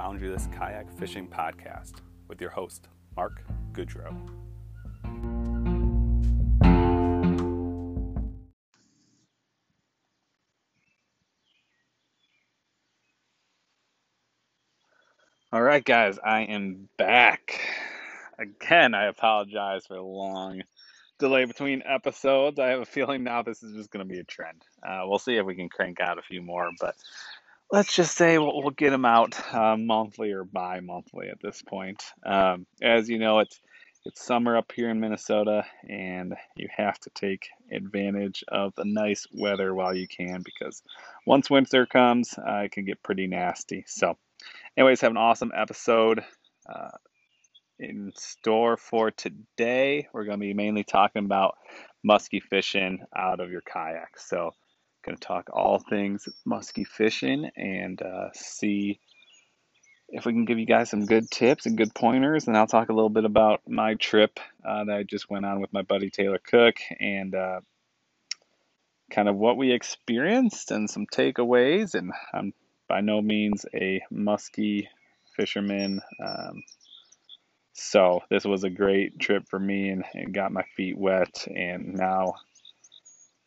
Boundaryless Kayak Fishing Podcast with your host, Mark Goodrow. All right, guys, I am back. Again, I apologize for the long delay between episodes. I have a feeling now this is just going to be a trend. Uh, we'll see if we can crank out a few more, but let's just say we'll, we'll get them out uh, monthly or bi-monthly at this point. Um, as you know, it's it's summer up here in Minnesota, and you have to take advantage of the nice weather while you can because once winter comes, uh, it can get pretty nasty. So, anyways, have an awesome episode. Uh, in store for today. We're going to be mainly talking about musky fishing out of your kayak. So, going to talk all things musky fishing and uh, see if we can give you guys some good tips and good pointers. And I'll talk a little bit about my trip uh, that I just went on with my buddy Taylor Cook and uh, kind of what we experienced and some takeaways. And I'm by no means a musky fisherman. Um, so this was a great trip for me and, and got my feet wet. And now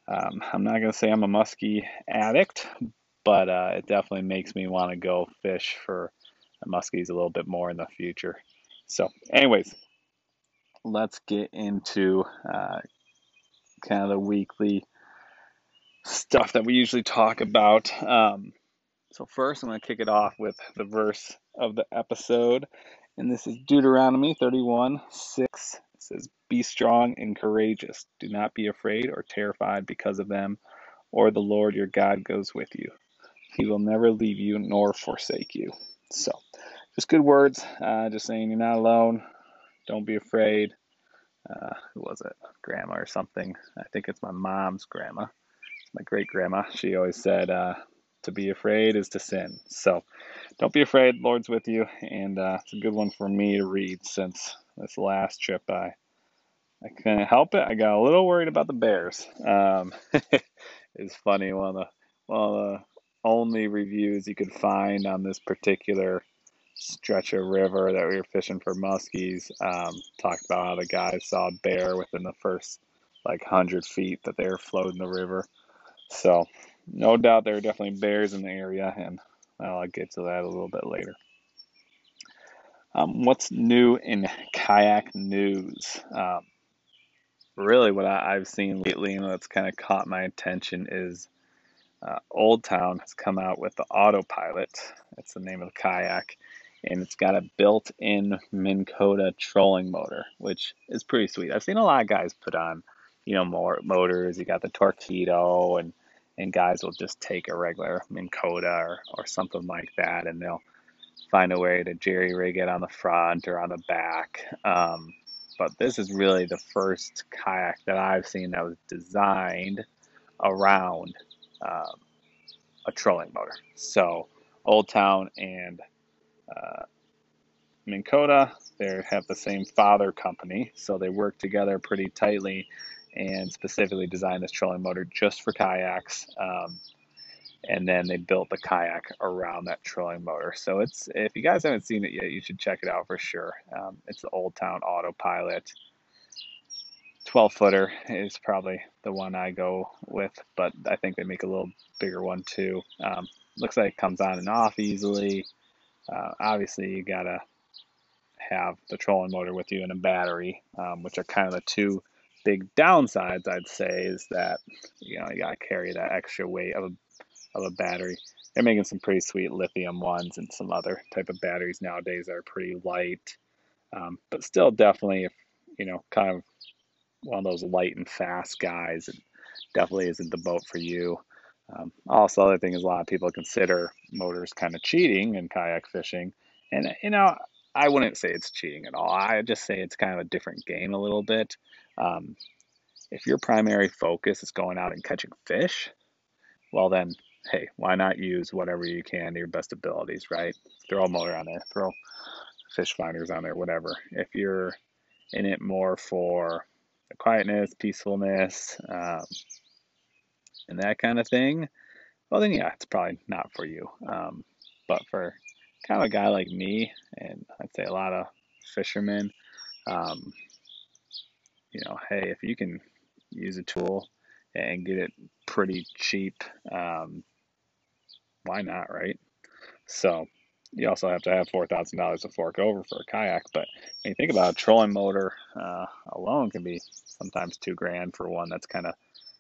um, I'm not going to say I'm a muskie addict, but uh, it definitely makes me want to go fish for muskies a little bit more in the future. So, anyways, let's get into uh, kind of the weekly stuff that we usually talk about. Um, so, first, I'm going to kick it off with the verse of the episode. And this is Deuteronomy 31 6. Says, Be strong and courageous. Do not be afraid or terrified because of them, or the Lord your God goes with you. He will never leave you nor forsake you. So, just good words. Uh, just saying you're not alone. Don't be afraid. Uh, who was it? Grandma or something. I think it's my mom's grandma. It's My great grandma. She always said, uh, to be afraid is to sin. So don't be afraid. Lord's with you. And uh, it's a good one for me to read since this last trip I I couldn't help it. I got a little worried about the bears. Um, it's funny. One of the one of the only reviews you could find on this particular stretch of river that we were fishing for muskies um, talked about how the guys saw a bear within the first like hundred feet that they were floating the river. So no doubt there are definitely bears in the area, and I'll get to that a little bit later. Um, what's new in kayak news? Um, really, what I, have seen lately and that's kind of caught my attention is uh, Old Town has come out with the Autopilot. That's the name of the kayak, and it's got a built-in Minn Kota trolling motor, which is pretty sweet. I've seen a lot of guys put on, you know, more motors. You got the Torpedo, and and guys will just take a regular Minn Kota or, or something like that and they'll find a way to jerry rig it on the front or on the back. Um, but this is really the first kayak that I've seen that was designed around um, a trolling motor. So Old Town and uh, Minn Kota, they have the same father company, so they work together pretty tightly and specifically designed this trolling motor just for kayaks. Um, and then they built the kayak around that trolling motor. So it's if you guys haven't seen it yet, you should check it out for sure. Um, it's the Old Town Autopilot. 12 footer is probably the one I go with, but I think they make a little bigger one too. Um, looks like it comes on and off easily. Uh, obviously, you gotta have the trolling motor with you and a battery, um, which are kind of the two big downsides I'd say is that you know you gotta carry that extra weight of a of a battery. They're making some pretty sweet lithium ones and some other type of batteries nowadays that are pretty light, um, but still definitely you know kind of one of those light and fast guys, it definitely isn't the boat for you. Um, also, other thing is a lot of people consider motors kind of cheating in kayak fishing, and you know I wouldn't say it's cheating at all. I just say it's kind of a different game a little bit. Um, if your primary focus is going out and catching fish, well then, hey, why not use whatever you can to your best abilities, right? Throw a motor on there, throw fish finders on there, whatever. If you're in it more for the quietness, peacefulness, um, and that kind of thing, well then yeah, it's probably not for you. Um, but for kind of a guy like me, and I'd say a lot of fishermen, um, you know, hey, if you can use a tool and get it pretty cheap, um, why not, right? So you also have to have four thousand dollars to fork over for a kayak. But when you think about a trolling motor uh, alone, can be sometimes two grand for one that's kind of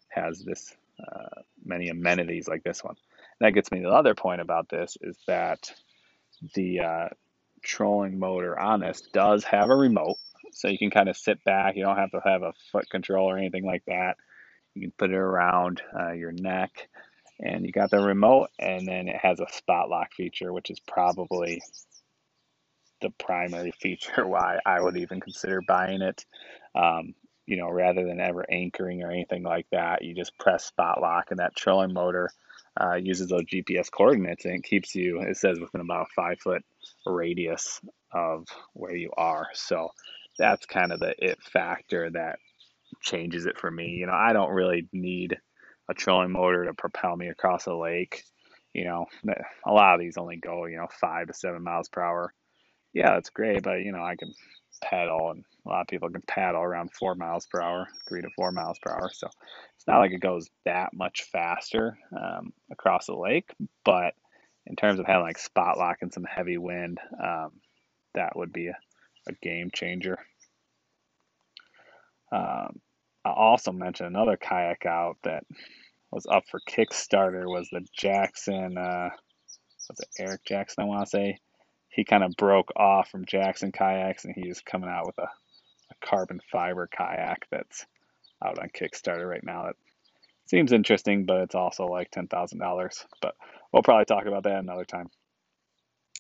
has this uh, many amenities like this one. And that gets me to the other point about this is that the uh, trolling motor on this does have a remote, so you can kind of sit back. You don't have to have a foot control or anything like that. You can put it around uh, your neck, and you got the remote, and then it has a spot lock feature, which is probably the primary feature why I would even consider buying it. Um, you know, rather than ever anchoring or anything like that, you just press spot lock, and that trolling motor uh, uses those GPS coordinates, and it keeps you. It says within about a five foot radius of where you are. So that's kind of the it factor that changes it for me. You know, I don't really need a trolling motor to propel me across a lake. You know, a lot of these only go, you know, five to seven miles per hour. Yeah, that's great, but you know, I can paddle, and a lot of people can paddle around four miles per hour, three to four miles per hour. So it's not like it goes that much faster um, across the lake, but in terms of having like spot lock and some heavy wind, um, that would be a, a game changer. Um, I also mention another kayak out that was up for Kickstarter was the Jackson. Uh, was it Eric Jackson? I want to say he kind of broke off from Jackson kayaks and he's coming out with a, a carbon fiber kayak that's out on Kickstarter right now. That seems interesting, but it's also like ten thousand dollars. But we'll probably talk about that another time.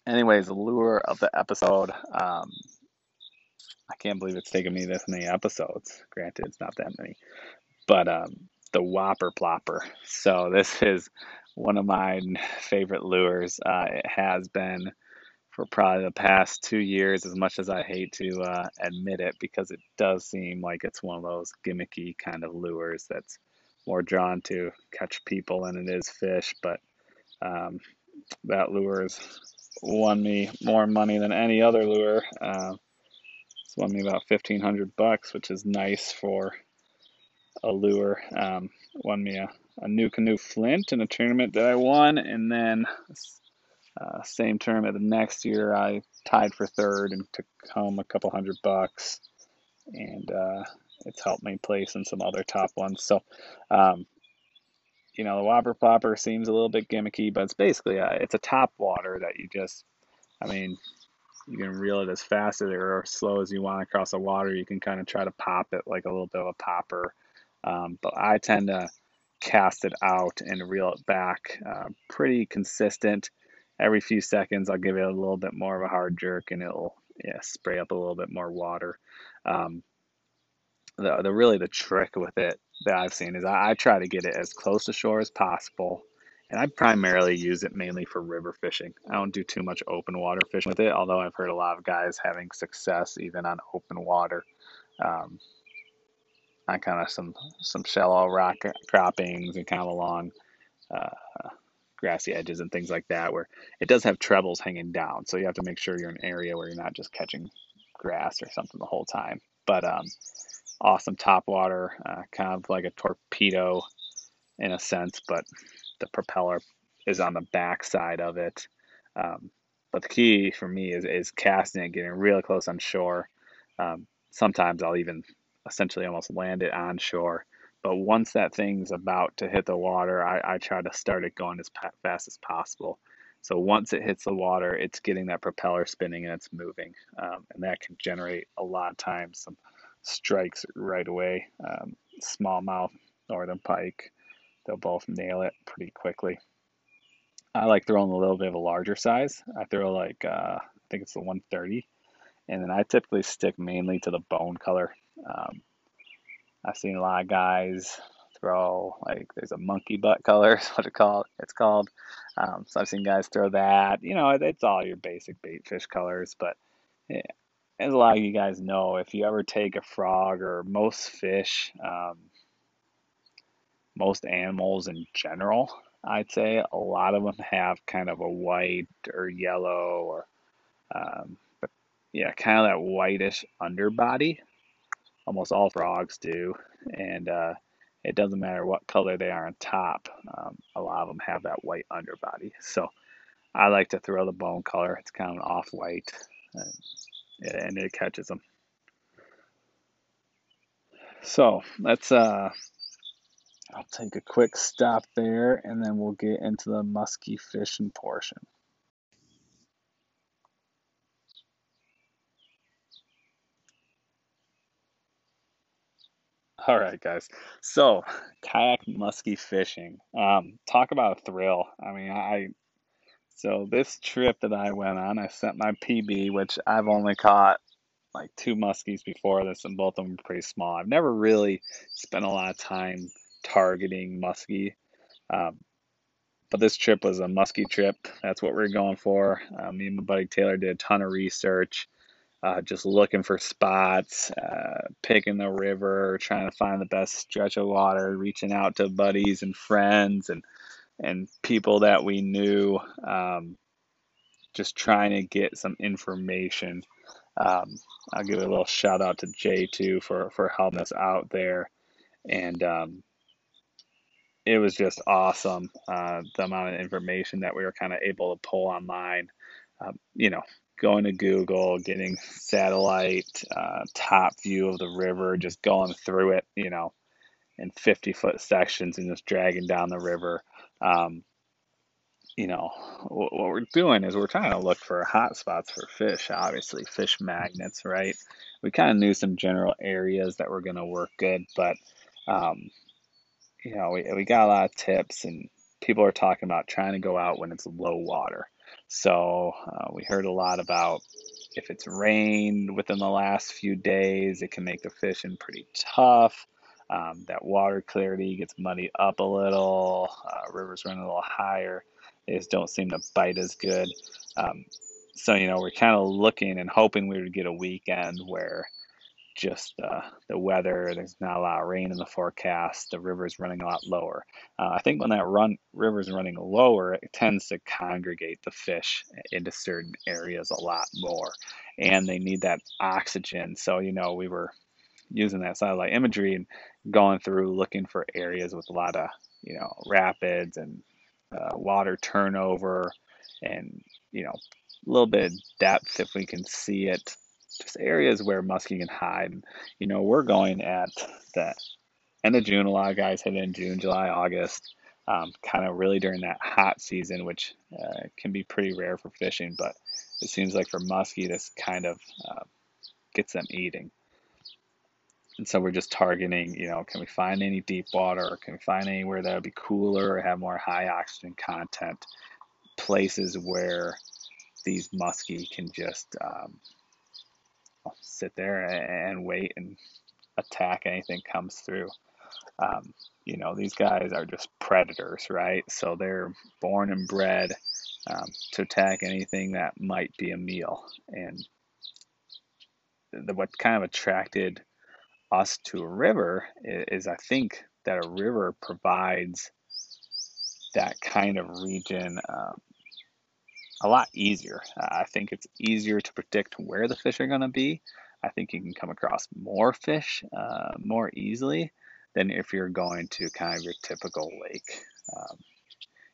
Anyways, the lure of the episode. Um, I can't believe it's taken me this many episodes. Granted, it's not that many, but um, the Whopper Plopper. So this is one of my favorite lures. Uh, it has been for probably the past two years, as much as I hate to uh, admit it, because it does seem like it's one of those gimmicky kind of lures that's more drawn to catch people than it is fish. But um, that lure has won me more money than any other lure. Uh, it's won me about fifteen hundred bucks, which is nice for a lure. Um, won me a, a canoe Flint in a tournament that I won, and then uh, same tournament the next year I tied for third and took home a couple hundred bucks, and uh, it's helped me place in some other top ones. So, um, you know, the Whopper Plopper seems a little bit gimmicky, but it's basically a, it's a top water that you just, I mean, you can reel it as fast or as slow as you want across the water. You can kind of try to pop it like a little bit of a popper. Um, but I tend to cast it out and reel it back uh, pretty consistent. Every few seconds, I'll give it a little bit more of a hard jerk and it'll yeah, spray up a little bit more water. Um, the, the really the trick with it that I've seen is I, I try to get it as close to shore as possible and I primarily use it mainly for river fishing. I don't do too much open water fishing with it, although I've heard a lot of guys having success even on open water. Um, on kind of some some shallow rock croppings and kind of along uh, grassy edges and things like that, where it does have trebles hanging down. So you have to make sure you're in an area where you're not just catching grass or something the whole time. But um, awesome top water, uh, kind of like a torpedo in a sense, but the propeller is on the back side of it. Um, but the key for me is, is casting it, getting really close on shore. Um, sometimes I'll even essentially almost land it on shore. But once that thing's about to hit the water, I, I try to start it going as fast as possible. So once it hits the water, it's getting that propeller spinning and it's moving. Um, and that can generate a lot of times some strikes right away. Um, smallmouth, northern pike, they'll both nail it pretty quickly. I like throwing a little bit of a larger size. I throw like, uh, I think it's the 130. And then I typically stick mainly to the bone color. Um, I've seen a lot of guys throw like there's a monkey butt color is what it called it's called. Um, so I've seen guys throw that. You know, it's all your basic bait fish colors, but yeah, as a lot of you guys know, if you ever take a frog or most fish, um, most animals in general, I'd say a lot of them have kind of a white or yellow or, um, but yeah, kind of that whitish underbody. Almost all frogs do, and uh, it doesn't matter what color they are on top. Um, a lot of them have that white underbody. So I like to throw the bone color. It's kind of an off-white, and, and it catches them. So let's uh, I'll take a quick stop there, and then we'll get into the musky fishing portion. All right, guys. So, kayak musky fishing. Um, talk about a thrill. I mean, I so this trip that I went on, I set my PB, which I've only caught like two muskies before this, and both of them were pretty small. I've never really spent a lot of time targeting muskie, um, but this trip was a muskie trip. That's what we are going for. Uh, me and my buddy Taylor did a ton of research, uh, just looking for spots, uh, picking the river, trying to find the best stretch of water, reaching out to buddies and friends and and people that we knew, um, just trying to get some information. Um, I'll give a little shout out to Jay too for for helping us out there, and um, it was just awesome uh, the amount of information that we were kind of able to pull online. Um, you know, going to Google, getting satellite uh, top view of the river, just going through it, you know, in 50 foot sections and just dragging down the river. Um, you know, what, what we're doing is we're trying to look for hot spots for fish, obviously, fish magnets, right? We kind of knew some general areas that were going to work good, but, um, you know, we, we got a lot of tips and people are talking about trying to go out when it's low water. So uh, we heard a lot about if it's rained within the last few days, it can make the fishing pretty tough. Um, that water clarity gets muddied up a little, uh, rivers run a little higher. They just don't seem to bite as good. Um, so, you know, we're kind of looking and hoping we would get a weekend where just uh, the weather, there's not a lot of rain in the forecast, the river's running a lot lower. Uh, I think when that run river's running lower, it tends to congregate the fish into certain areas a lot more, and they need that oxygen. So, you know, we were using that satellite imagery and going through looking for areas with a lot of, you know, rapids and uh, water turnover and, you know, a little bit of depth if we can see it. Just areas where muskie can hide. You know, we're going at the end of June. A lot of guys head in June, July, August, um, kind of really during that hot season, which uh, can be pretty rare for fishing. But it seems like for muskie, this kind of uh, gets them eating. And so we're just targeting, you know, can we find any deep water or can we find anywhere that would be cooler or have more high oxygen content? Places where these muskie can just um, sit there and wait and attack anything comes through. Um, you know, these guys are just predators, right? So they're born and bred um, to attack anything that might be a meal. And the, what kind of attracted us to a river is, I think that a river provides that kind of region um, a lot easier. I think it's easier to predict where the fish are going to be. I think you can come across more fish uh, more easily than if you're going to kind of your typical lake. Um,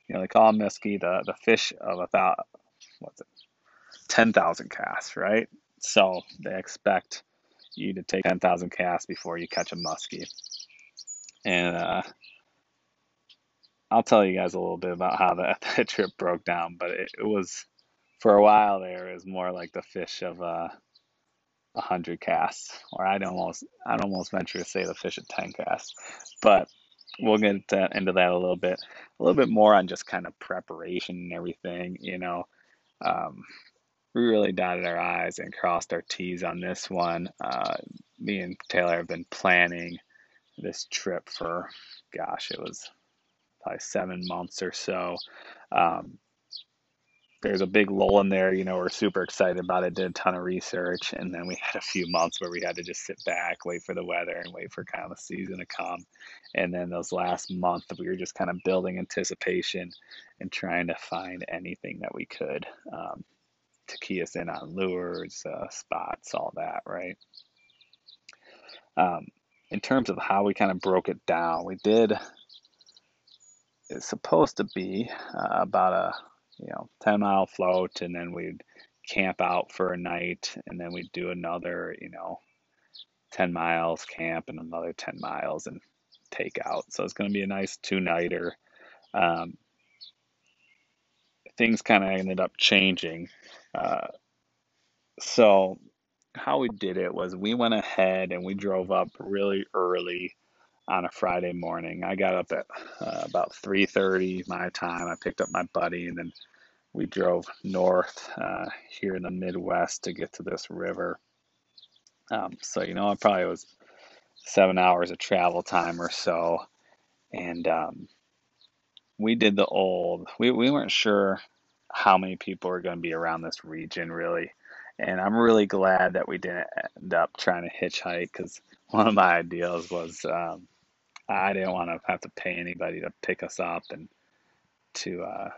you know, they call muskie the, the fish of a thousand, what's it, 10,000 casts, right? So they expect you to take 10,000 casts before you catch a muskie. And uh, I'll tell you guys a little bit about how that, that trip broke down, but it, it was for a while there. Was more like the fish of uh, a hundred casts, or I'd almost I'd almost venture to say the fish of ten casts. But we'll get to, into that a little bit, a little bit more on just kind of preparation and everything. You know, um, we really dotted our I's and crossed our T's on this one. Uh, me and Taylor have been planning this trip for, gosh, it was probably seven months or so. Um, there's a big lull in there. You know, we're super excited about it, did a ton of research, and then we had a few months where we had to just sit back, wait for the weather, and wait for kind of the season to come. And then those last month, we were just kind of building anticipation and trying to find anything that we could um, to key us in on lures, uh, spots, all that, right? Um, in terms of how we kind of broke it down, we did. It's supposed to be uh, about a you know 10 mile float, and then we'd camp out for a night, and then we'd do another you know 10 miles camp and another 10 miles and take out. So it's going to be a nice two nighter. Um, things kind of ended up changing. Uh, so how we did it was we went ahead and we drove up really early on a Friday morning. I got up at uh, about 3:30 my time. I picked up my buddy and then we drove north uh, here in the Midwest to get to this river. Um, so you know, it probably was seven hours of travel time or so, and um, we did the old. We we weren't sure how many people were going to be around this region really. And I'm really glad that we didn't end up trying to hitchhike because one of my ideas was um, I didn't want to have to pay anybody to pick us up and to uh,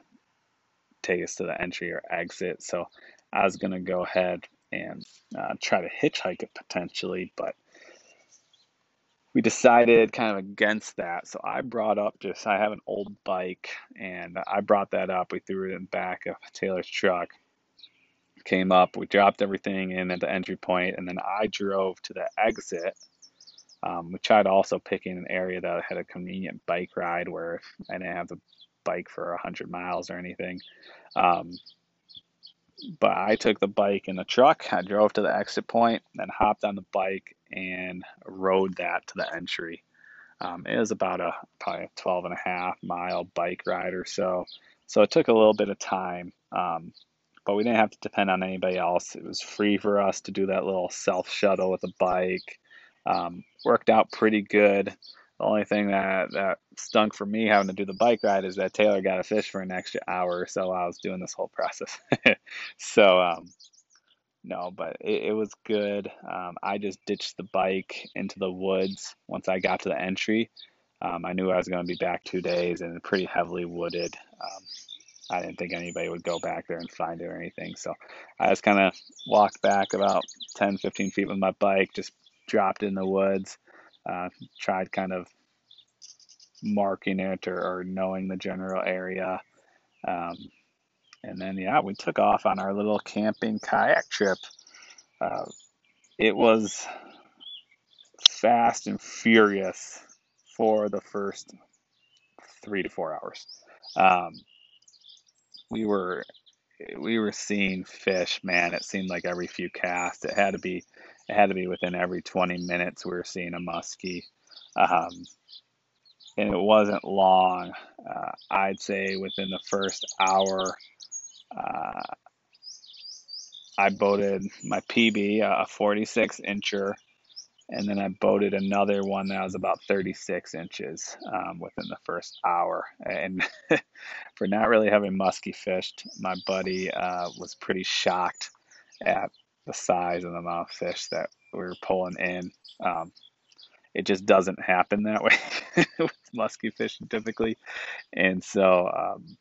take us to the entry or exit. So I was going to go ahead and uh, try to hitchhike it potentially, but we decided kind of against that. So I brought up just, I have an old bike and I brought that up. We threw it in back of Taylor's truck came up, we dropped everything in at the entry point, and then I drove to the exit. Um, we tried also picking an area that had a convenient bike ride where I didn't have to bike for 100 miles or anything. Um, but I took the bike in the truck. I drove to the exit point, then hopped on the bike and rode that to the entry. Um, it was about a probably a 12 and a half mile bike ride or so. So it took a little bit of time. Um, but we didn't have to depend on anybody else. It was free for us to do that little self shuttle with a bike. Um, worked out pretty good. The only thing that, that stunk for me having to do the bike ride is that Taylor got a fish for an extra hour or so while I was doing this whole process. so, um, no, but it, it was good. Um, I just ditched the bike into the woods once I got to the entry. Um, I knew I was going to be back two days and pretty heavily wooded. Um, I didn't think anybody would go back there and find it or anything. So I just kind of walked back about 10, 15 feet with my bike, just dropped in the woods, uh, tried kind of marking it or, or knowing the general area. Um, and then, yeah, we took off on our little camping kayak trip. Uh, it was fast and furious for the first three to four hours. Um, we were we were seeing fish, man. It seemed like every few casts. It had to be it had to be within every 20 minutes we were seeing a muskie. Um, and it wasn't long. Uh, I'd say within the first hour, uh, I boated my PB, a 46 incher, and then I boated another one that was about 36 inches um, within the first hour. And for not really having musky fished, my buddy uh, was pretty shocked at the size and the amount of fish that we were pulling in. Um, it just doesn't happen that way with musky fishing typically. And so, um,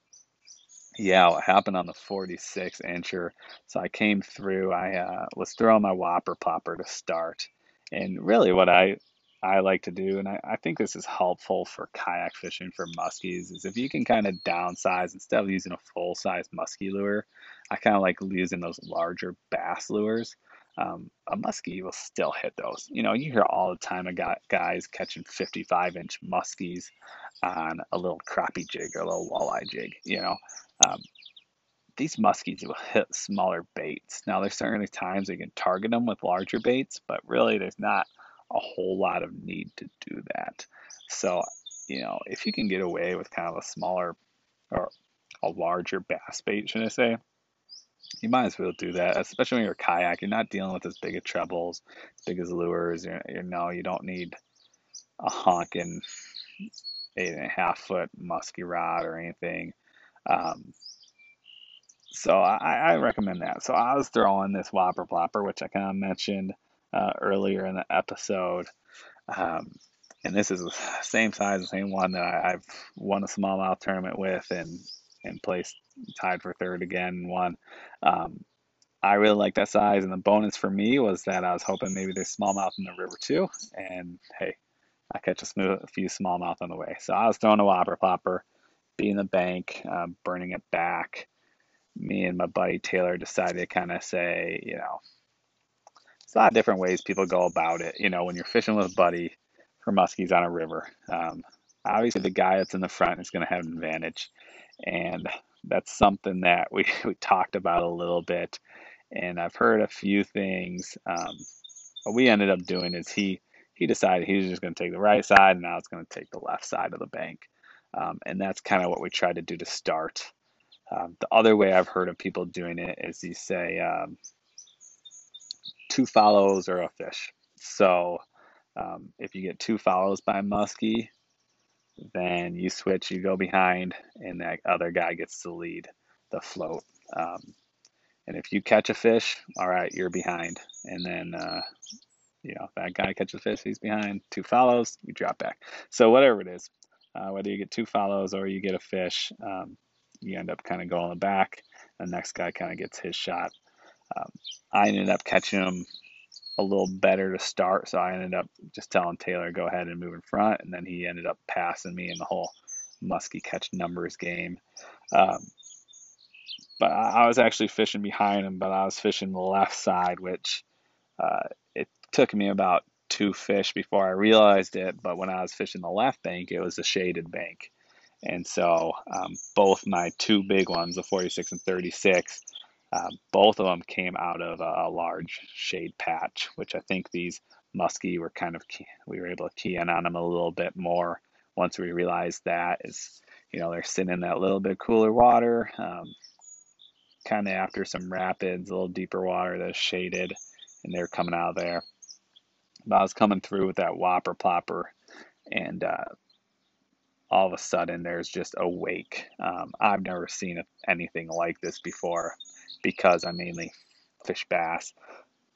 yeah, what happened on the 46 incher? So I came through, I uh, was throwing my whopper popper to start and really, what I I like to do, and I, I think this is helpful for kayak fishing for muskies, is if you can kind of downsize instead of using a full size muskie lure, I kind of like using those larger bass lures. Um, a muskie will still hit those. You know, you hear all the time about guys catching 55 inch muskies on a little crappie jig or a little walleye jig. You know, um, these muskies will hit smaller baits. Now, there's certainly times you can target them with larger baits, but really there's not a whole lot of need to do that. So, you know, if you can get away with kind of a smaller or a larger bass bait, should I say, you might as well do that, especially when you're a kayak. You're not dealing with as big of trebles, as big as lures. You, you know, you don't need a honking eight and a half foot musky rod or anything. Um, so I, I recommend that. So I was throwing this Whopper Plopper, which I kind of mentioned uh, earlier in the episode. Um, and this is the same size, the same one that I, have won a smallmouth tournament with and and placed tied for third again and won. Um, I really like that size, and the bonus for me was that I was hoping maybe there's smallmouth in the river too. And hey, I catch a, few smallmouth on the way. So I was throwing a whopper plopper, being the bank, um, burning it back. Me and my buddy Taylor decided to kind of say, you know, it's a lot of different ways people go about it. You know, when you're fishing with a buddy for muskies on a river, um, obviously the guy that's in the front is going to have an advantage, and that's something that we we talked about a little bit and I've heard a few things. Um, what we ended up doing is he he decided he was just going to take the right side, and now it's going to take the left side of the bank, um, and that's kind of what we tried to do to start. Um, the other way I've heard of people doing it is you say um, two follows or a fish. So um, if you get two follows by muskie, then you switch, you go behind, and that other guy gets to lead the float. Um, and if you catch a fish, all right, you're behind. And then, uh, you know, that guy catches a fish, he's behind. Two follows, you drop back. So whatever it is, uh, whether you get two follows or you get a fish, um, you end up kind of going back. The next guy kind of gets his shot. Um, I ended up catching him a little better to start, so I ended up just telling Taylor go ahead and move in front, and then he ended up passing me in the whole musky catch numbers game. Um, but I was actually fishing behind him, but I was fishing the left side, which uh, it took me about two fish before I realized it. But when I was fishing the left bank, it was a shaded bank. And so um, both my two big ones, the 46 and 36, uh, both of them came out of a, a, large shade patch, which I think these muskie were kind of, key, we were able to key in on them a little bit more once we realized that is, you know, they're sitting in that little bit cooler water. Um, kind of after some rapids, a little deeper water that's shaded, and they're coming out of there. But I was coming through with that whopper plopper, and uh, all of a sudden there's just a wake. Um, I've never seen anything like this before because I mainly fish bass,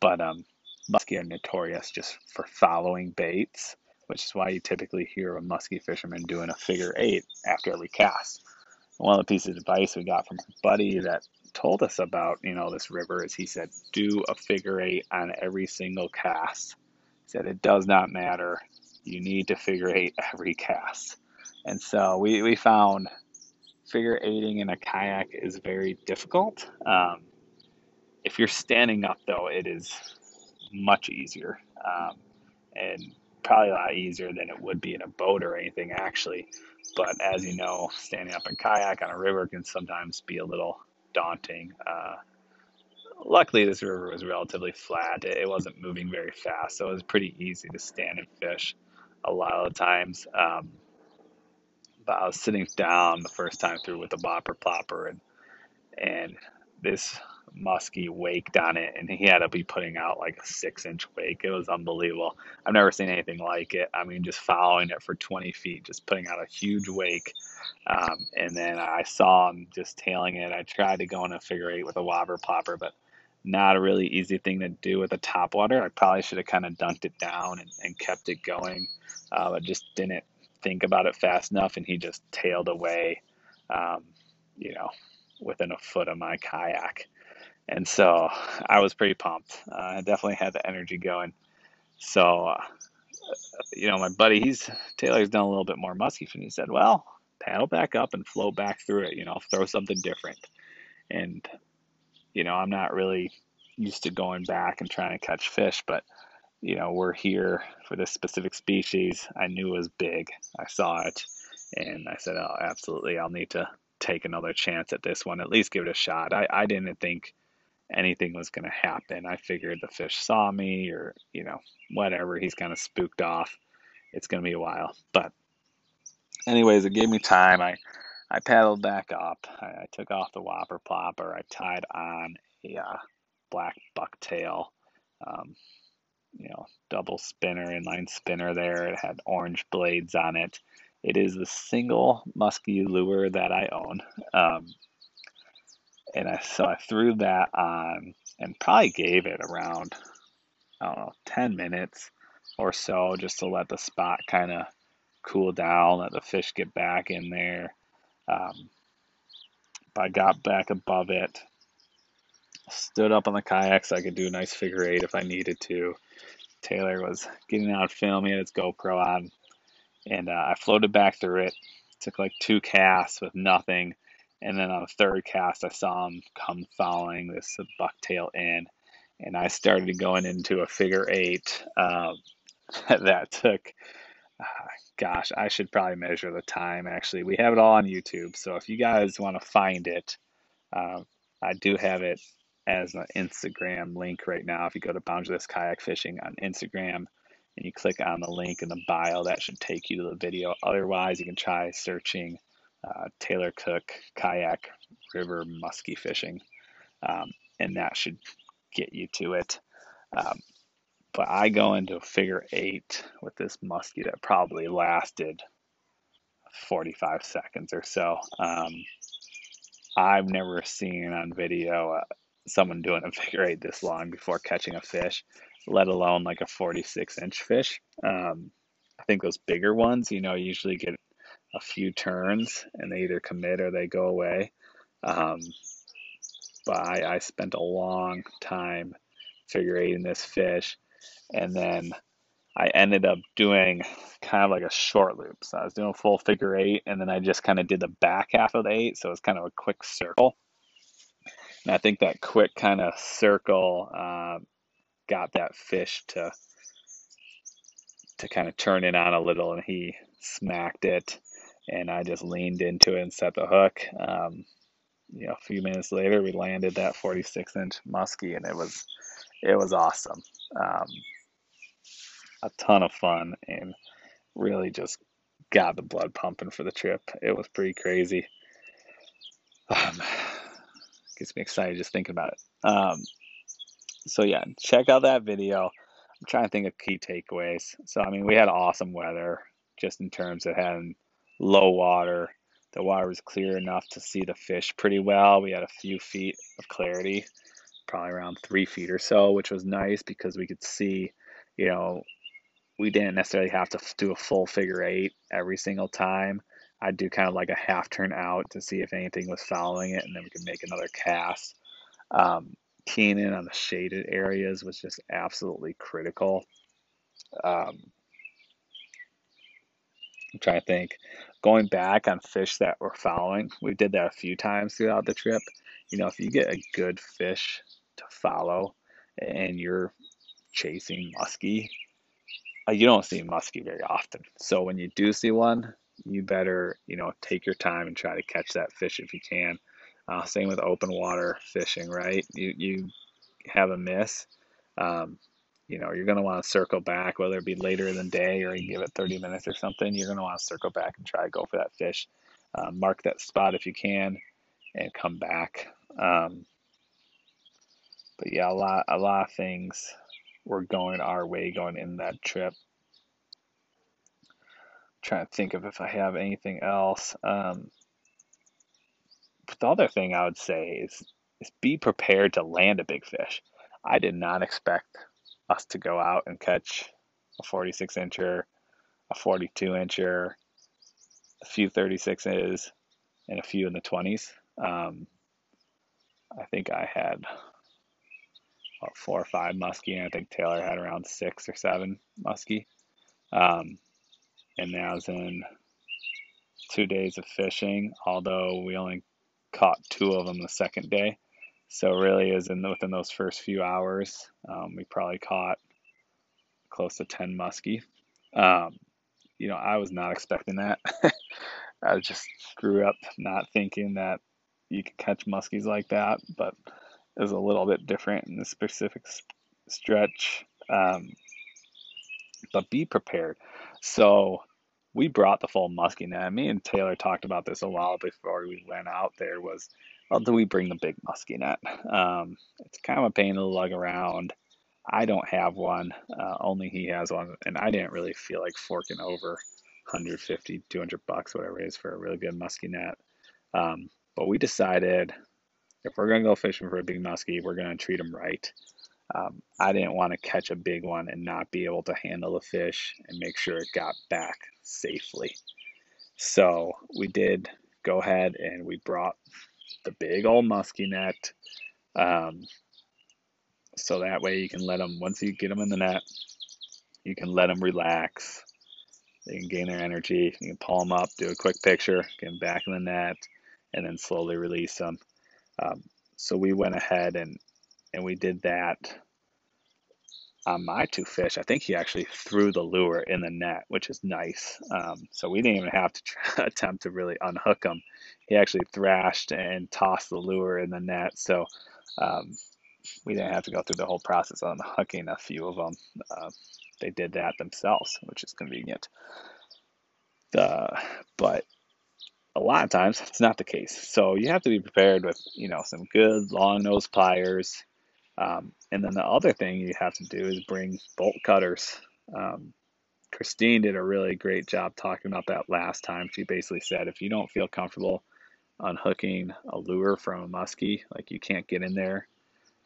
but um, muskie are notorious just for following baits, which is why you typically hear a muskie fisherman doing a figure eight after every cast. One of the pieces of advice we got from a buddy that told us about, you know, this river is he said, do a figure eight on every single cast. He said, it does not matter. You need to figure eight every cast. And so we, we found figure eighting in a kayak is very difficult. Um, if you're standing up, though, it is much easier um, and probably a lot easier than it would be in a boat or anything, actually. But as you know, standing up in kayak on a river can sometimes be a little daunting. Uh, luckily, this river was relatively flat. It, wasn't moving very fast, so it was pretty easy to stand and fish a lot of times. Um, but I was sitting down the first time through with the whopper plopper, and and this muskie waked on it, and he had to be putting out like a six inch wake. It was unbelievable. I've never seen anything like it. I mean, just following it for 20 feet, just putting out a huge wake um, and then I saw him just tailing it. I tried to go in a figure eight with a whopper plopper, but not a really easy thing to do with a top water. I probably should have kind of dunked it down and, and kept it going, uh, but just didn't think about it fast enough, and he just tailed away, um, you know, within a foot of my kayak. And so I was pretty pumped. Uh, I definitely had the energy going. So, uh, you know, my buddy, he's Taylor's done a little bit more muskie, and he said, "Well, paddle back up and flow back through it, you know, throw something different. And, you know, I'm not really used to going back and trying to catch fish, but, you know, we're here for this specific species. I knew it was big. I saw it. And I said, oh, absolutely, I'll need to take another chance at this one, at least give it a shot. I, I didn't think anything was going to happen. I figured the fish saw me or, you know, whatever. He's kind of spooked off. It's going to be a while. But anyways, it gave me time. I I paddled back up. I, I took off the whopper plopper. I tied on a uh, black bucktail, um, you know, double spinner, inline spinner there. It had orange blades on it. It is the single musky lure that I own. Um, And I so I threw that on and probably gave it around I don't know 10 minutes or so just to let the spot kind of cool down, let the fish get back in there. Um, but I got back above it, stood up on the kayak so I could do a nice figure eight if I needed to. Taylor was getting out filming his GoPro on, and uh, I floated back through it. Took like two casts with nothing, and then on the third cast, I saw him come following this bucktail in, and I started going into a figure eight. Um, that took, uh, gosh, I should probably measure the time. Actually, we have it all on YouTube, so if you guys want to find it, uh, I do have it as an Instagram link right now. If you go to Boundaryless Kayak Fishing on Instagram and you click on the link in the bio, that should take you to the video. Otherwise, you can try searching uh, Taylor Cook Kayak River Muskie Fishing, um, and that should get you to it. Um, but I go into a figure eight with this muskie that probably lasted 45 seconds or so. Um, I've never seen on video someone doing a figure eight this long before catching a fish, let alone like a 46 inch fish. Um, I think those bigger ones, you know, usually get a few turns and they either commit or they go away. Um, but I, I spent a long time figure eighting this fish, and then I ended up doing kind of like a short loop. So I was doing a full figure eight, and then I just kind of did the back half of the eight, so it was kind of a quick circle. And I think that quick kind of circle uh, got that fish to to kind of turn it on a little, and he smacked it, and I just leaned into it and set the hook. Um, you know, a few minutes later, we landed that 46 inch muskie, and it was it was awesome. Um, a ton of fun, and really just got the blood pumping for the trip. It was pretty crazy. Um, gets me excited just thinking about it. Um, so yeah, check out that video. I'm trying to think of key takeaways. So I mean, we had awesome weather, just in terms of having low water. The water was clear enough to see the fish pretty well. We had a few feet of clarity, probably around three feet or so, which was nice because we could see, you know, we didn't necessarily have to do a full figure eight every single time. I'd do kind of like a half turn out to see if anything was following it, and then we could make another cast. Um, keying in on the shaded areas was just absolutely critical. Um, I'm trying to think. Going back on fish that we're following, we did that a few times throughout the trip. You know, if you get a good fish to follow and you're chasing muskie, uh, you don't see muskie very often. So when you do see one, you better, you know, take your time and try to catch that fish if you can. Uh, same with open water fishing, right? You you have a miss, um, you know, you're going to want to circle back, whether it be later in the day or you give it 30 minutes or something. You're going to want to circle back and try to go for that fish. Uh, mark that spot if you can, and come back. Um, but yeah, a lot a lot of things were going our way going in that trip trying to think of if I have anything else. Um, the other thing I would say is is be prepared to land a big fish. I did not expect us to go out and catch a 46 incher, a 42 incher, a few 36s, and a few in the 20s. Um, I think I had about four or five muskie, and I think Taylor had around six or seven muskie. Um, and that was in two days of fishing, although we only caught two of them the second day. So really, is in within those first few hours, um, we probably caught close to ten muskie. Um, you know, I was not expecting that. I just grew up not thinking that you could catch muskies like that, but it was a little bit different in the specific stretch. Um, but be prepared. So we brought the full muskie net. Me and Taylor talked about this a while before we went out there. Was well, do we bring the big muskie net? Um, it's kind of a pain to lug around. I don't have one. Uh, only he has one, and I didn't really feel like forking over 150, 200 bucks, whatever it is, for a really good muskie net. Um, but we decided if we're gonna go fishing for a big muskie, we're gonna treat them right. Um, I didn't want to catch a big one and not be able to handle the fish and make sure it got back safely. So we did go ahead and we brought the big old musky net. Um, so that way you can let them, once you get them in the net, you can let them relax. They can gain their energy. You can pull them up, do a quick picture, get them back in the net, and then slowly release them. Um, so we went ahead and, and we did that on my two fish. I think he actually threw the lure in the net, which is nice. Um, so we didn't even have to try, attempt to really unhook him. He actually thrashed and tossed the lure in the net. So um, we didn't have to go through the whole process on hooking a few of them. Uh, they did that themselves, which is convenient. The, but a lot of times it's not the case. So you have to be prepared with, you know, some good long nose pliers. Um, and then the other thing you have to do is bring bolt cutters. Um, Christine did a really great job talking about that last time. She basically said if you don't feel comfortable unhooking a lure from a muskie, like you can't get in there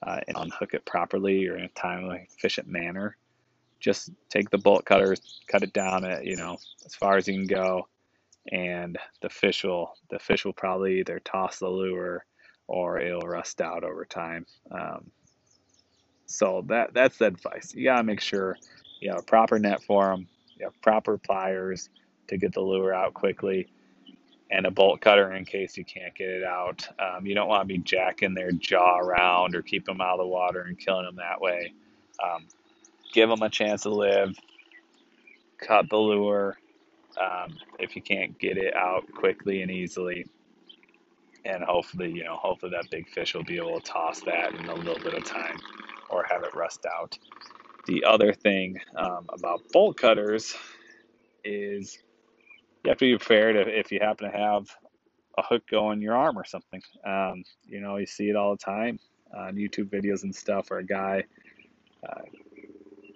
uh, and unhook it properly or in a timely, efficient manner, just take the bolt cutters, cut it down at you know as far as you can go, and the fish will the fish will probably either toss the lure or it'll rust out over time. Um, so that that's the advice. You gotta make sure you have a proper net for them, you have proper pliers to get the lure out quickly, and a bolt cutter in case you can't get it out. Um, you don't want to be jacking their jaw around or keep them out of the water and killing them that way. Um, give them a chance to live. Cut the lure um, if you can't get it out quickly and easily. And hopefully, you know, hopefully that big fish will be able to toss that in a little bit of time or have it rust out. The other thing um, about bolt cutters is you have to be prepared if, if you happen to have a hook go in your arm or something. Um, you know, you see it all the time on YouTube videos and stuff where a guy uh,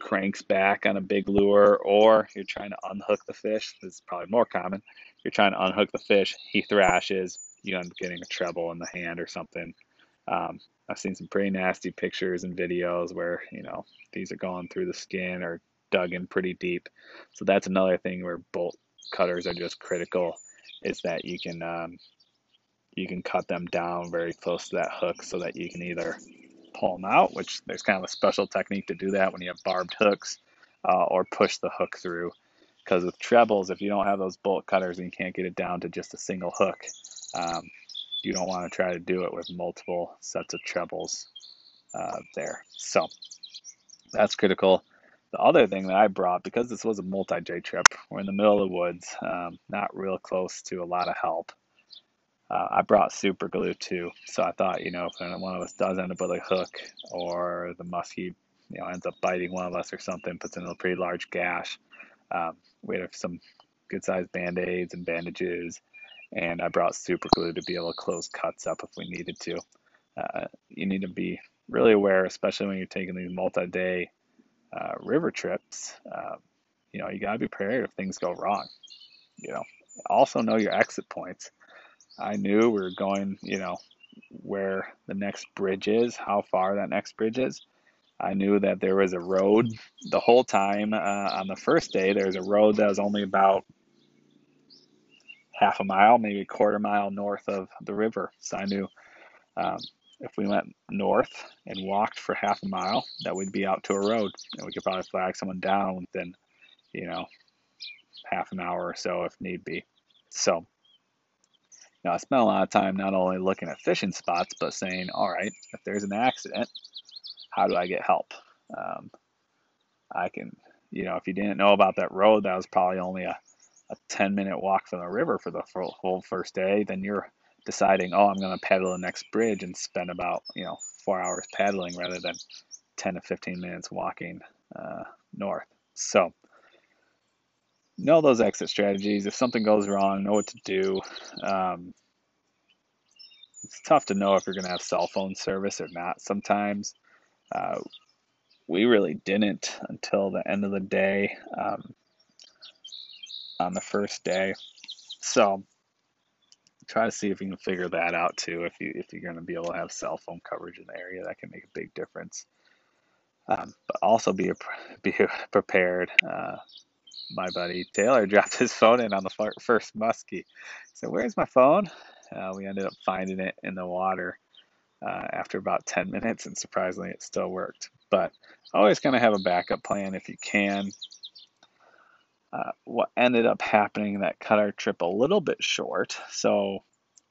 cranks back on a big lure, or you're trying to unhook the fish. This is probably more common. You're trying to unhook the fish, he thrashes, you end up getting a treble in the hand or something. Um, I've seen some pretty nasty pictures and videos where, you know, these are going through the skin or dug in pretty deep. So that's another thing where bolt cutters are just critical is that you can um, you can cut them down very close to that hook so that you can either pull them out, which there's kind of a special technique to do that when you have barbed hooks, uh, or push the hook through. Because with trebles, if you don't have those bolt cutters and you can't get it down to just a single hook, um, you don't want to try to do it with multiple sets of trebles uh, there. So that's critical. The other thing that I brought, because this was a multi J trip, we're in the middle of the woods, um, not real close to a lot of help. Uh, I brought super glue too, so I thought, you know, if one of us does end up with a hook or the muskie, you know, ends up biting one of us or something, puts in a pretty large gash, um, we have some good sized band aids and bandages, and I brought super glue to be able to close cuts up if we needed to. Uh, you need to be really aware, especially when you're taking these multi day uh, river trips. Uh, you know, you got to be prepared if things go wrong. You know, also know your exit points. I knew we were going, you know, where the next bridge is, how far that next bridge is. I knew that there was a road the whole time uh, on the first day. There was a road that was only about half a mile, maybe a quarter mile north of the river. So I knew um, if we went north and walked for half a mile, that we'd be out to a road, and we could probably flag someone down within, you know, half an hour or so if need be. So now, I spent a lot of time not only looking at fishing spots, but saying, all right, if there's an accident, how do I get help? Um, I can, you know, if you didn't know about that road, that was probably only a, a 10 minute walk from the river for the whole first day, then you're deciding, oh, I'm going to paddle the next bridge and spend about, you know, four hours paddling rather than 10 to 15 minutes walking uh, north. So, know those exit strategies. If something goes wrong, know what to do. Um, it's tough to know if you're going to have cell phone service or not sometimes. Uh, we really didn't until the end of the day um, on the first day. So try to see if you can figure that out too. If you if you're going to be able to have cell phone coverage in the area, that can make a big difference. Um, but also be be prepared. Uh, my buddy Taylor dropped his phone in on the first muskie. So where's my phone? Uh, we ended up finding it in the water uh, after about 10 minutes, and surprisingly, it still worked. But always kind of have a backup plan if you can. Uh, what ended up happening that cut our trip a little bit short. So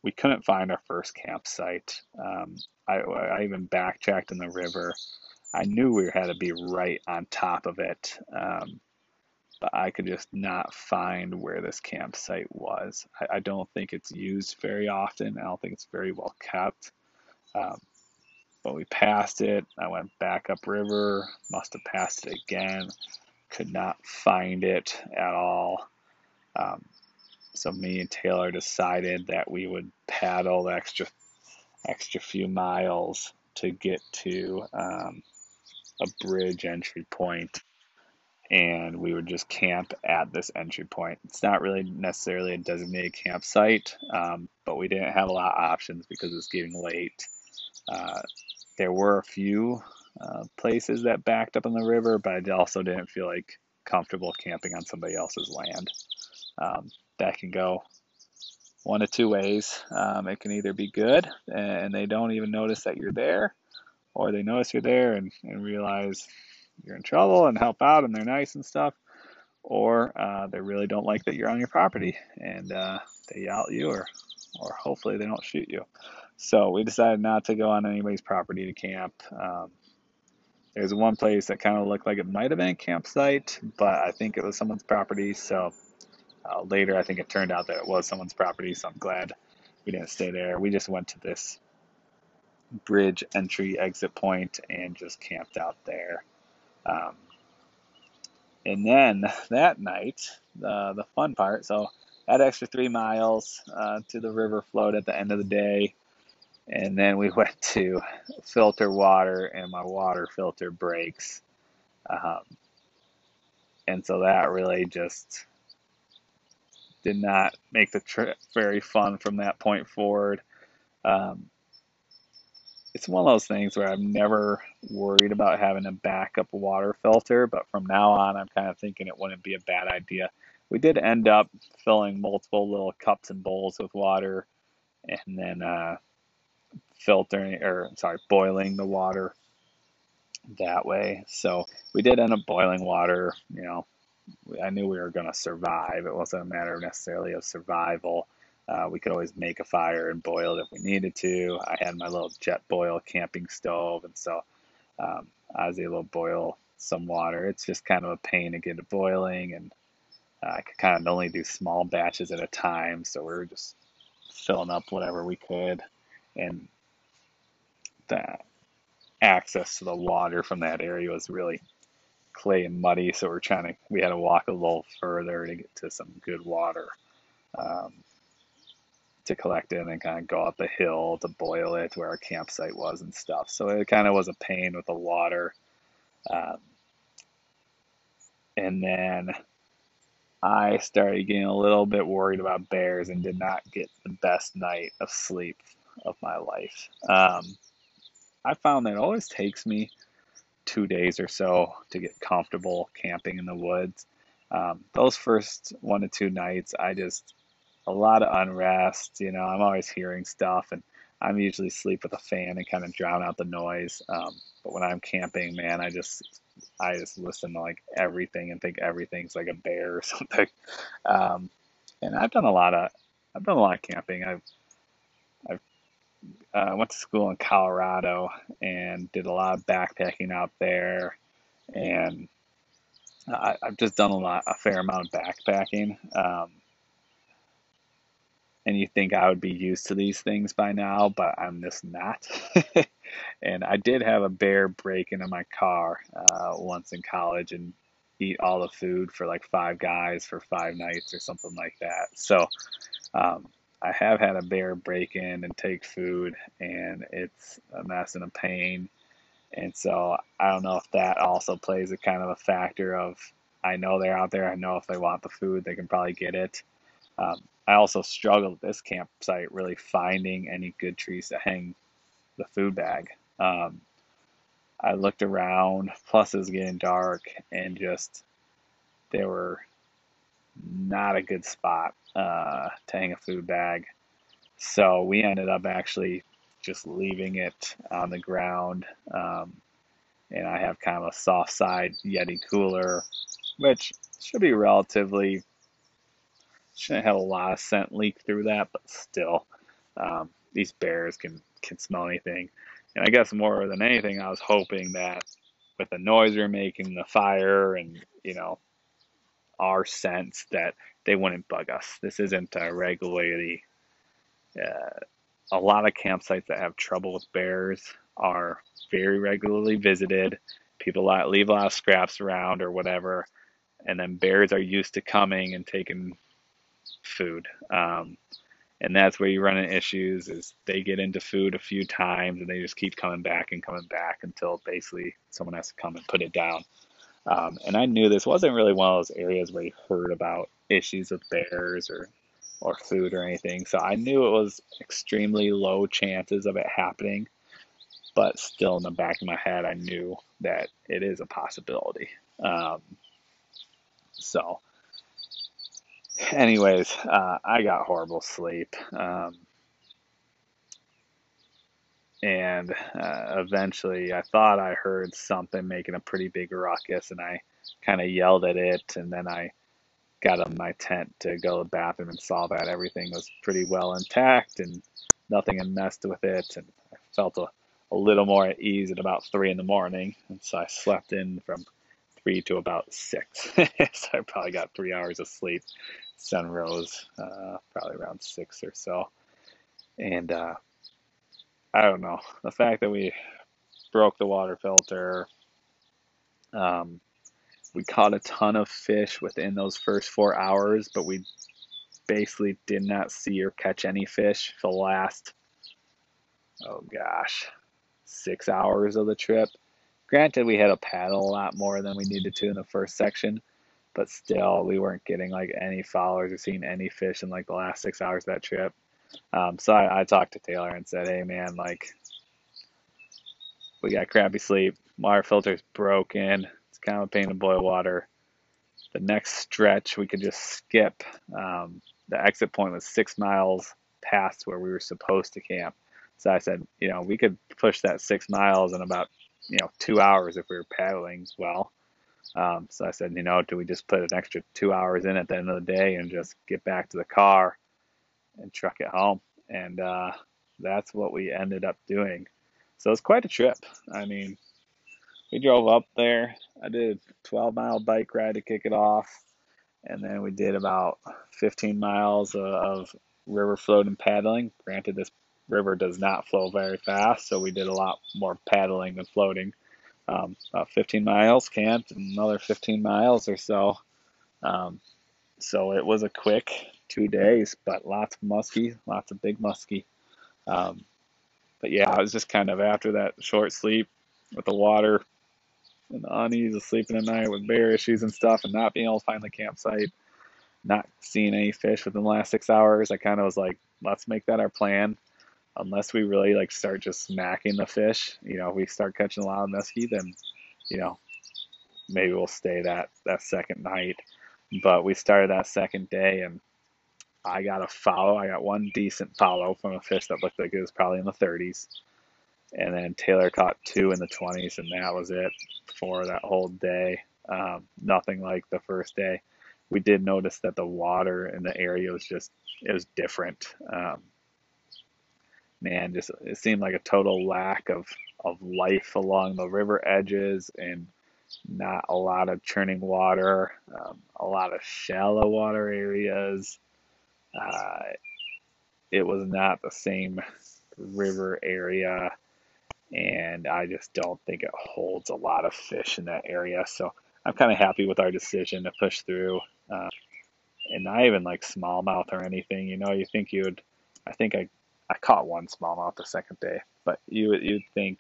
we couldn't find our first campsite. Um, I, I, even backtracked in the river. I knew we had to be right on top of it, um, but I could just not find where this campsite was. I, I, don't think it's used very often. I don't think it's very well kept. Um, but we passed it. I went back upriver, must have passed it again, could not find it at all. Um, so me and Taylor decided that we would paddle the extra extra few miles to get to um, a bridge entry point and we would just camp at this entry point. It's not really necessarily a designated campsite, um, but we didn't have a lot of options because it's getting late. Uh, there were a few uh, places that backed up on the river, but I also didn't feel like comfortable camping on somebody else's land. Um, that can go one of two ways. Um, it can either be good and they don't even notice that you're there, or they notice you're there and, and realize you're in trouble and help out and they're nice and stuff, or uh, they really don't like that you're on your property and uh, they yell at you, or, or hopefully they don't shoot you. So we decided not to go on anybody's property to camp. Um, there's one place that kind of looked like it might have been a campsite, but I think it was someone's property. So uh, later, I think it turned out that it was someone's property. So I'm glad we didn't stay there. We just went to this bridge entry exit point and just camped out there. Um, and then that night, the the fun part. So that extra three miles uh, to the river float at the end of the day and then we went to filter water, and my water filter breaks. Um, and so that really just did not make the trip very fun from that point forward. Um, it's one of those things where I'm never worried about having a backup water filter, but from now on, I'm kind of thinking it wouldn't be a bad idea. We did end up filling multiple little cups and bowls with water, and then uh, filtering or sorry, boiling the water that way. So we did end up boiling water. You know, I knew we were going to survive. It wasn't a matter necessarily of survival. Uh, we could always make a fire and boil it if we needed to. I had my little Jetboil camping stove, and so um, I was able to boil some water. It's just kind of a pain to get it boiling, and uh, I could kind of only do small batches at a time. So we were just filling up whatever we could, and the access to the water from that area was really clay and muddy. So we're trying to, we had to walk a little further to get to some good water um, to collect it and kind of go up the hill to boil it where our campsite was and stuff. So it kind of was a pain with the water. Um, and then I started getting a little bit worried about bears and did not get the best night of sleep of my life. Um, I found that it always takes me two days or so to get comfortable camping in the woods. Um, those first one to two nights, I just a lot of unrest. You know, I'm always hearing stuff, and I'm usually sleep with a fan and kind of drown out the noise. Um, but when I'm camping, man, I just I just listen to like everything and think everything's like a bear or something. Um, and I've done a lot of I've done a lot of camping. I've uh, went to school in Colorado and did a lot of backpacking out there, and I, have just done a lot, a fair amount of backpacking. Um, and you think I would be used to these things by now, but I'm just not. and I did have a bear break into my car uh, once in college and eat all the food for like five guys for five nights or something like that. So um, I have had a bear break in and take food, and it's a mess and a pain. And so I don't know if that also plays a kind of a factor of I know they're out there. I know if they want the food, they can probably get it. Um, I also struggled at this campsite really finding any good trees to hang the food bag. Um, I looked around, plus it was getting dark, and just there were not a good spot uh, to hang a food bag. So we ended up actually just leaving it on the ground. Um, and I have kind of a soft side Yeti cooler, which should be relatively, shouldn't have a lot of scent leak through that, but still, um, these bears can, can smell anything. And I guess more than anything, I was hoping that with the noise we are making, the fire, and, you know, our sense that they wouldn't bug us. This isn't a regularly, uh, a lot of campsites that have trouble with bears are very regularly visited. People leave a lot of scraps around or whatever, and then bears are used to coming and taking food. Um, and that's where you run into issues is they get into food a few times and they just keep coming back and coming back until basically someone has to come and put it down. Um, and I knew this wasn't really one of those areas where you heard about issues with bears or or food or anything. So I knew it was extremely low chances of it happening, but still in the back of my head, I knew that it is a possibility. Um, so, anyways, uh, I got horrible sleep. Um, and uh, eventually I thought I heard something making a pretty big ruckus, and I kind of yelled at it, and then I got in my tent to go to the bathroom and saw that everything was pretty well intact and nothing had messed with it, and I felt a, a little more at ease at about three in the morning, and so I slept in from three to about six. so I probably got three hours of sleep. Sun rose uh, probably around six or so, and uh, I don't know. The fact that we broke the water filter, um, we caught a ton of fish within those first four hours, but we basically did not see or catch any fish for the last, oh gosh, six hours of the trip. Granted, we had to paddle a lot more than we needed to in the first section, but still, we weren't getting like any followers or seeing any fish in like the last six hours of that trip. Um, so I, I talked to Taylor and said, "Hey, man, like we got crappy sleep. Water filter's broken. It's kind of a pain to boil water. The next stretch we could just skip. Um, the exit point was six miles past where we were supposed to camp. So I said, you know, we could push that six miles in about, you know, two hours if we were paddling well. Um, so I said, you know, do we just put an extra two hours in at the end of the day and just get back to the car and truck it home. And uh, that's what we ended up doing. So it's quite a trip. I mean, we drove up there. I did a 12 mile bike ride to kick it off. And then we did about 15 miles of river floating and paddling. Granted, this river does not flow very fast, so we did a lot more paddling than floating. Um, about 15 miles, camped, another 15 miles or so. Um, so it was a quick two days, but lots of muskie, lots of big muskie. Um, but yeah, I was just kind of after that short sleep with the water and the unease of sleeping at night with bear issues and stuff and not being able to find the campsite, not seeing any fish within the last six hours. I kind of was like, let's make that our plan. Unless we really like start just smacking the fish, you know, if we start catching a lot of muskie, then, you know, maybe we'll stay that, that second night. But we started that second day and I got a follow. I got one decent follow from a fish that looked like it was probably in the 30s. And then Taylor caught two in the 20s, and that was it for that whole day. Um, nothing like the first day. We did notice that the water in the area was just, it was different. Um, man, just it seemed like a total lack of, of life along the river edges and not a lot of churning water, um, a lot of shallow water areas. Uh, it was not the same river area, and I just don't think it holds a lot of fish in that area. So I'm kind of happy with our decision to push through. Uh, and not even like smallmouth or anything. You know, you think you would. I think I I caught one smallmouth the second day, but you you'd think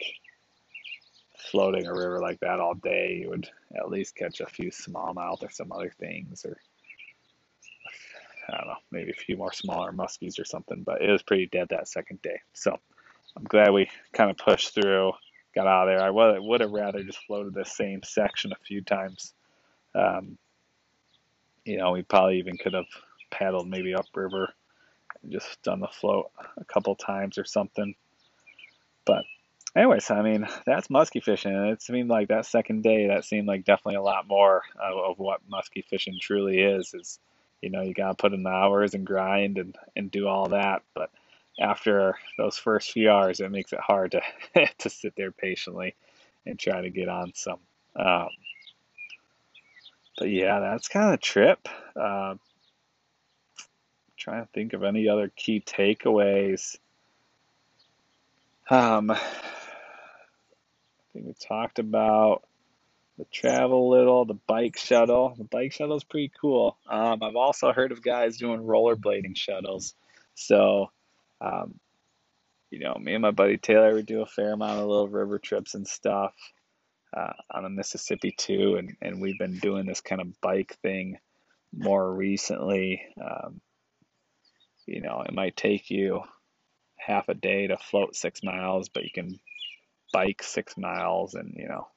floating a river like that all day, you would at least catch a few smallmouth or some other things or I don't know, maybe a few more smaller muskies or something, but it was pretty dead that second day. So I'm glad we kind of pushed through, got out of there. I would, would have rather just floated the same section a few times. Um, you know, we probably even could have paddled maybe upriver and just done the float a couple times or something. But anyways, I mean, that's musky fishing. And it seemed like that second day, that seemed like definitely a lot more of, of what musky fishing truly is. Is you know, you gotta put in the hours and grind and and do all that. But after those first few hours, it makes it hard to to sit there patiently and try to get on some. Um, but yeah, that's kind of a trip. Uh, trying to think of any other key takeaways. Um, I think we talked about the travel little, the bike shuttle. The bike shuttle is pretty cool. Um, I've also heard of guys doing rollerblading shuttles. So, um, you know, me and my buddy Taylor would do a fair amount of little river trips and stuff uh, on the Mississippi too, and and we've been doing this kind of bike thing more recently. Um, you know, it might take you half a day to float six miles, but you can bike six miles and you know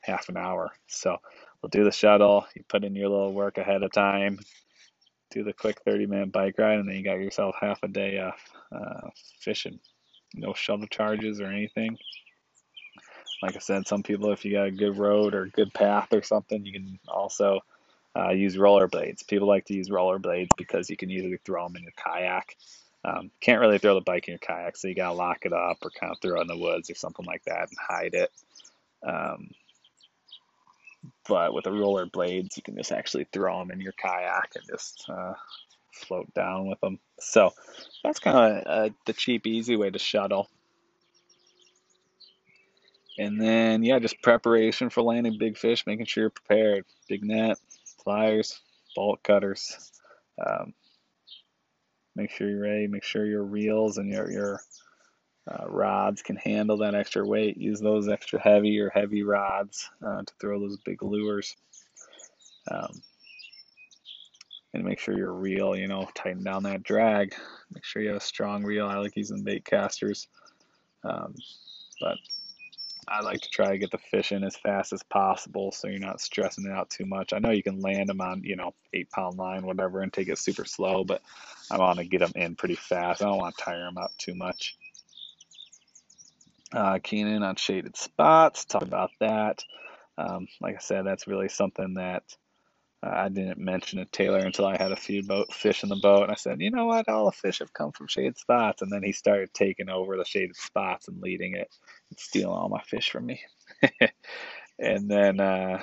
half an hour. So we'll do the shuttle. You put in your little work ahead of time, do the quick 30 minute bike ride, and then you got yourself half a day of uh, fishing. No shuttle charges or anything like I said, some people, if you got a good road or good path or something, you can also uh, use rollerblades. People like to use rollerblades because you can easily throw them in your kayak. Um, can't really throw the bike in your kayak, so you gotta lock it up or kind of throw it in the woods or something like that and hide it. Um, but with the roller blades, you can just actually throw them in your kayak and just uh, float down with them. So that's kind of uh, the cheap, easy way to shuttle. And then, yeah, just preparation for landing big fish, making sure you're prepared. Big net, pliers, bolt cutters. Um, make sure you're ready. Make sure your reels and your your uh, rods can handle that extra weight. Use those extra heavy or heavy rods uh, to throw those big lures. Um, and make sure your reel, you know, tighten down that drag. Make sure you have a strong reel. I like using bait casters. Um, but I like to try to get the fish in as fast as possible so you're not stressing it out too much. I know you can land them on, you know, eight pound line, whatever, and take it super slow, but I want to get them in pretty fast. I don't want to tire them out too much. Uh, keening on shaded spots, talk about that. Um, like I said, that's really something that uh, I didn't mention to Taylor until I had a few boat fish in the boat, and I said, you know what, all the fish have come from shaded spots, and then he started taking over the shaded spots and leading it and stealing all my fish from me. and then, uh,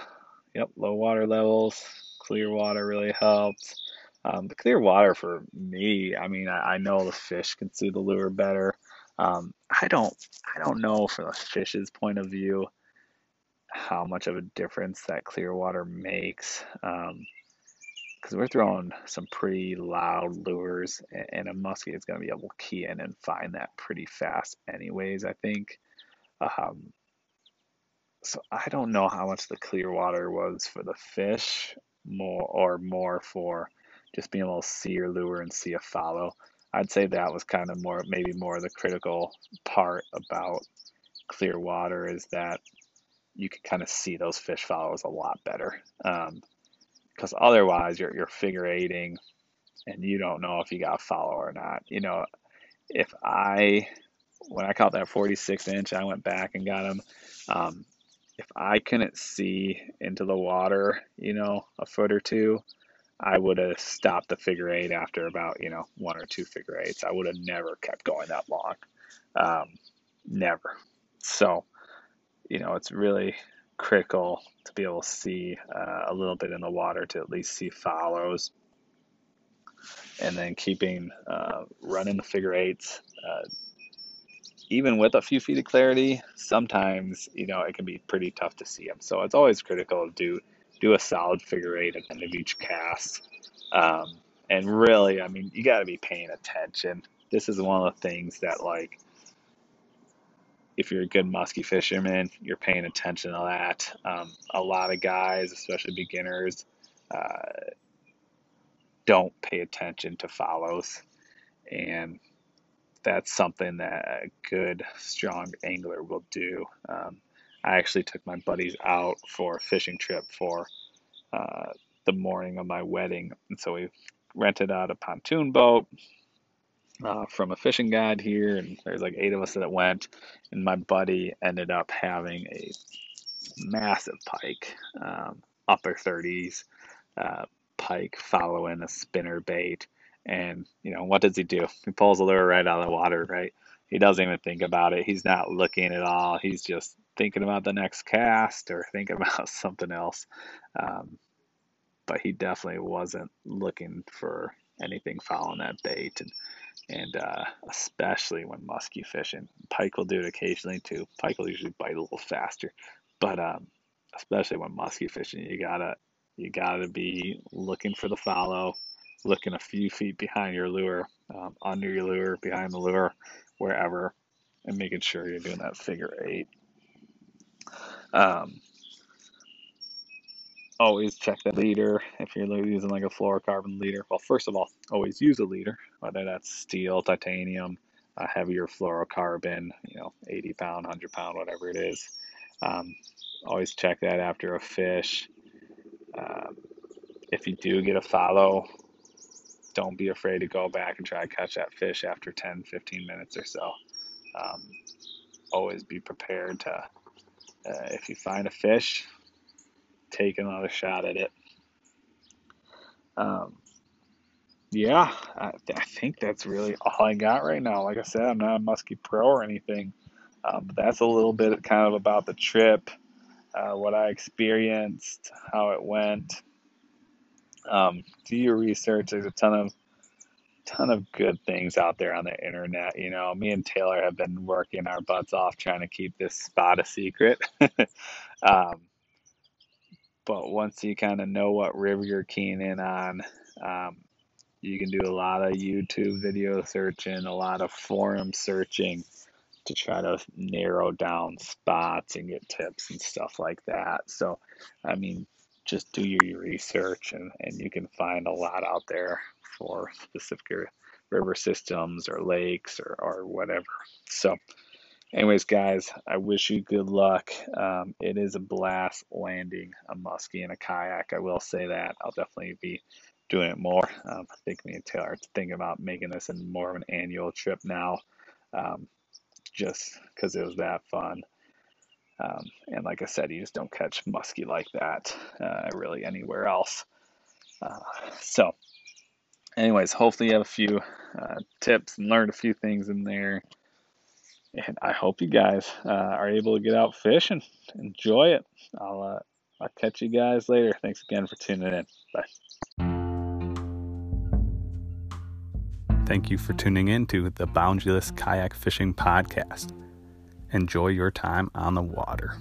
yep, low water levels, clear water really helped. Um, the clear water for me, I mean, I, I, know the fish can see the lure better. Um, I don't, I don't know from the fish's point of view how much of a difference that clear water makes. Um, because we're throwing some pretty loud lures, and a muskie is going to be able to key in and find that pretty fast, anyways. I think. Um, so I don't know how much the clear water was for the fish, more or more for just being able to see your lure and see a follow. I'd say that was kind of more, maybe more the critical part about clear water is that you can kind of see those fish follows a lot better. Because um, otherwise, you're, you're figure eighting and you don't know if you got a follow or not. You know, if I, when I caught that 46 inch, I went back and got him. Um, if I couldn't see into the water, you know, a foot or two, I would have stopped the figure eight after about, you know, one or two figure eights. I would have never kept going that long. Um, never. So, you know, it's really critical to be able to see uh, a little bit in the water to at least see follows. And then keeping uh, running the figure eights, uh, even with a few feet of clarity, sometimes you know it can be pretty tough to see them. So it's always critical to do do a solid figure eight at the end of each cast. Um, and really, I mean, you got to be paying attention. This is one of the things that like if you're a good musky fisherman, you're paying attention to that. Um, a lot of guys, especially beginners, uh, don't pay attention to follows. And that's something that a good, strong angler will do. Um, I actually took my buddies out for a fishing trip for uh, the morning of my wedding. And so we rented out a pontoon boat uh, from a fishing guide here. And there's like eight of us that went. And my buddy ended up having a massive pike, um, upper 30s uh, pike following a spinner bait. And, you know, what does he do? He pulls the lure right out of the water, right? He doesn't even think about it. He's not looking at all. He's just thinking about the next cast or thinking about something else. Um, but he definitely wasn't looking for anything following that bait. And, and uh, especially when musky fishing, pike will do it occasionally too. Pike will usually bite a little faster, but um, especially when musky fishing, you gotta you gotta be looking for the follow, looking a few feet behind your lure, um, under your lure, behind the lure, wherever, and making sure you're doing that figure eight. Um, always check the leader if you're using like a fluorocarbon leader. Well, first of all, always use a leader, whether that's steel, titanium, a heavier fluorocarbon, you know, 80 pound, 100 pound, whatever it is. Um, always check that after a fish. Uh, if you do get a follow, don't be afraid to go back and try to catch that fish after 10, 15 minutes or so. Um, always be prepared to, uh, if you find a fish, take another shot at it. Um, yeah, I, I, think that's really all I got right now. Like I said, I'm not a Muskie Pro or anything, um, but that's a little bit kind of about the trip, uh, what I experienced, how it went. Um, do your research. There's a ton of ton of good things out there on the internet. You know, me and Taylor have been working our butts off trying to keep this spot a secret. um, but once you kind of know what river you're keying in on, um, you can do a lot of YouTube video searching, a lot of forum searching to try to narrow down spots and get tips and stuff like that. So, I mean, just do your research and, and you can find a lot out there for specific river systems or lakes or, or whatever. So, anyways, guys, I wish you good luck. Um, it is a blast landing a muskie in a kayak. I will say that. I'll definitely be doing it more. Um, I think me and Taylor are thinking about making this in more of an annual trip now, um, just because it was that fun. Um, and like I said, you just don't catch muskie like that uh, really anywhere else. Uh, so, anyways, hopefully you have a few uh, tips and learned a few things in there. And I hope you guys uh, are able to get out fishing, enjoy it. I'll uh, I'll catch you guys later. Thanks again for tuning in. Bye. Thank you for tuning in to the Boundaryless Kayak Fishing Podcast. Enjoy your time on the water.